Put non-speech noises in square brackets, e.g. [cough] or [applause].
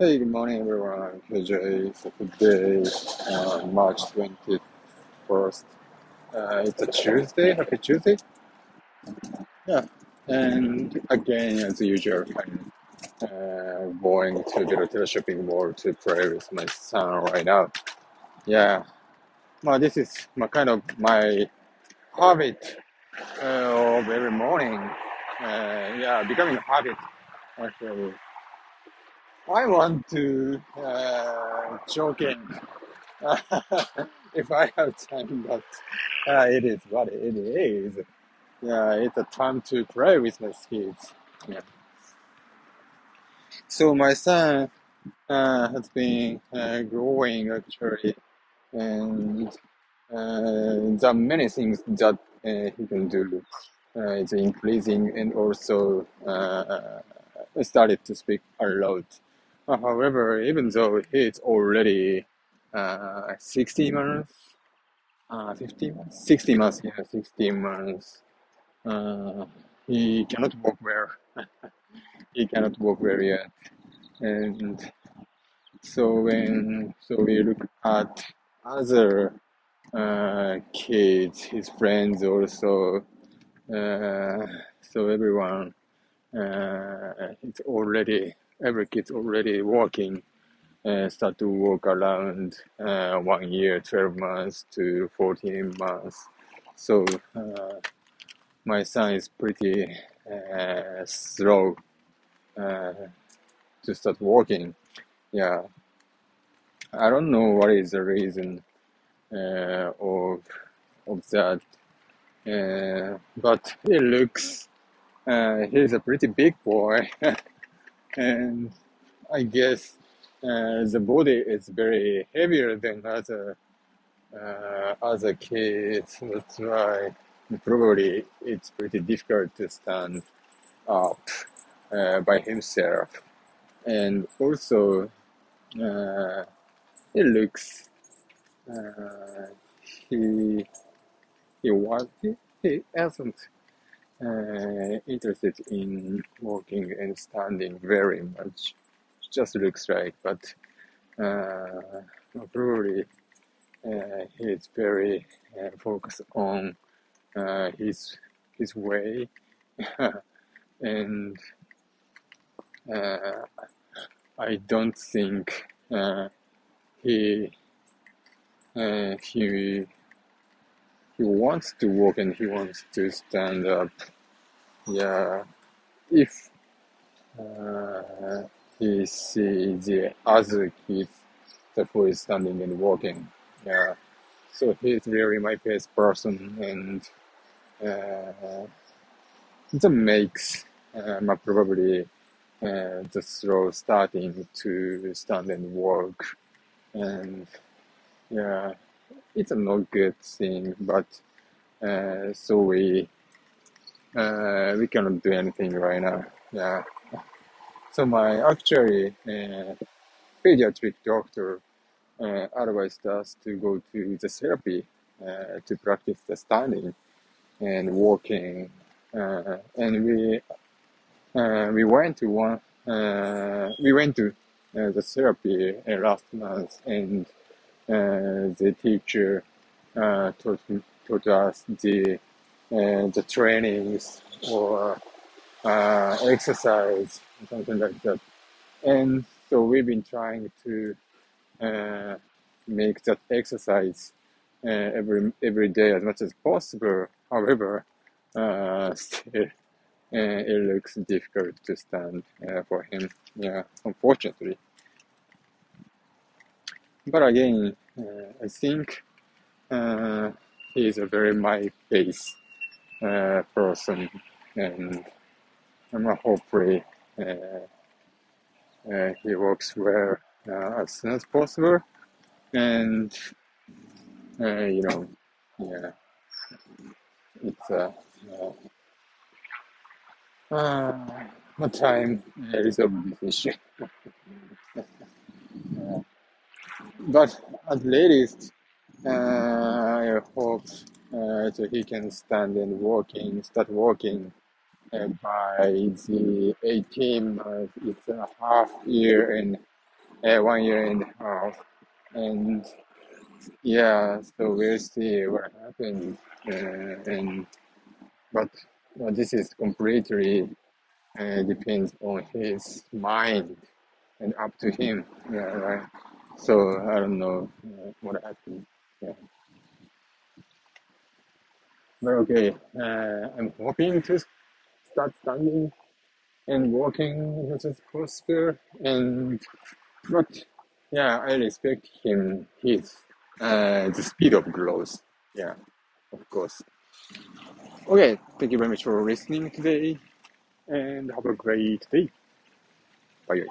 Hey, good morning, everyone. KJ. So today, uh, March 21st. Uh, it's a Tuesday. Happy Tuesday. Yeah. And again, as usual, I'm uh, going to the retail shopping mall to play with my son right now. Yeah. Well, this is my kind of my habit uh, of every morning. Uh, yeah, becoming a habit, actually. I want to uh, jogging [laughs] if I have time, but uh, it is what it is. Yeah, it's a time to play with my kids. Yeah. So my son uh, has been uh, growing actually, and uh, there are many things that uh, he can do. Uh, it's increasing, and also uh, started to speak a lot. Uh, however, even though he's already uh, 60 months, uh, 50 months, 60 months, yeah, 60 months, uh, he cannot walk well. [laughs] he cannot walk well yet. And so when so we look at other uh, kids, his friends also, uh, so everyone uh, it's already every kid's already walking uh, start to walk around uh, one year, 12 months to 14 months. So uh, my son is pretty uh, slow uh, to start walking. Yeah, I don't know what is the reason of of that, but he looks he's a pretty big boy, [laughs] and I guess uh, the body is very heavier than other uh, other kids. That's why probably it's pretty difficult to stand up uh, by himself. And also, uh, it looks uh, he he was he, he hasn't interested in walking and standing very much. Just looks like, but uh, probably uh, he's very uh, focused on uh, his his way, [laughs] and uh, I don't think uh, he uh, he he wants to walk and he wants to stand up. Yeah, if uh, he sees the other kids that who is standing and walking. Yeah, so he's really my best person, and uh, that makes um, probably uh, the slow starting to stand and walk, and yeah, it's a not good thing, but uh, so we uh, we cannot do anything right now. Yeah, so my actually uh, pediatric doctor uh, advised us to go to the therapy uh, to practice the standing and walking, uh, and we uh, we went to one uh, we went to uh, the therapy last month, and the teacher uh, taught taught us the uh, the trainings or uh, exercise something like that, and so we've been trying to uh, make that exercise uh, every every day as much as possible. However, uh, [laughs] still, it looks difficult to stand for him. Yeah, unfortunately. But again, I think uh, he is a very my pace uh, person, and I'm uh, hopefully uh, uh, he works well uh, as soon as possible. And uh, you know, yeah, it's a uh, uh, uh, time uh, a this issue. [laughs] Uh, but at latest, uh, I hope uh, that he can stand and walking, start walking uh, by the 18 months. It's a half year and uh, one year and a half, and yeah, so we'll see what happens. Uh, and but uh, this is completely uh, depends on his mind and up to him. Yeah, right. So I don't know uh, what happened. Yeah. But okay, uh, I'm hoping to start standing and walking as much as possible. And but yeah, I respect him. His uh, the speed of growth. Yeah, of course. Okay, thank you very much for listening today, and have a great day. Bye.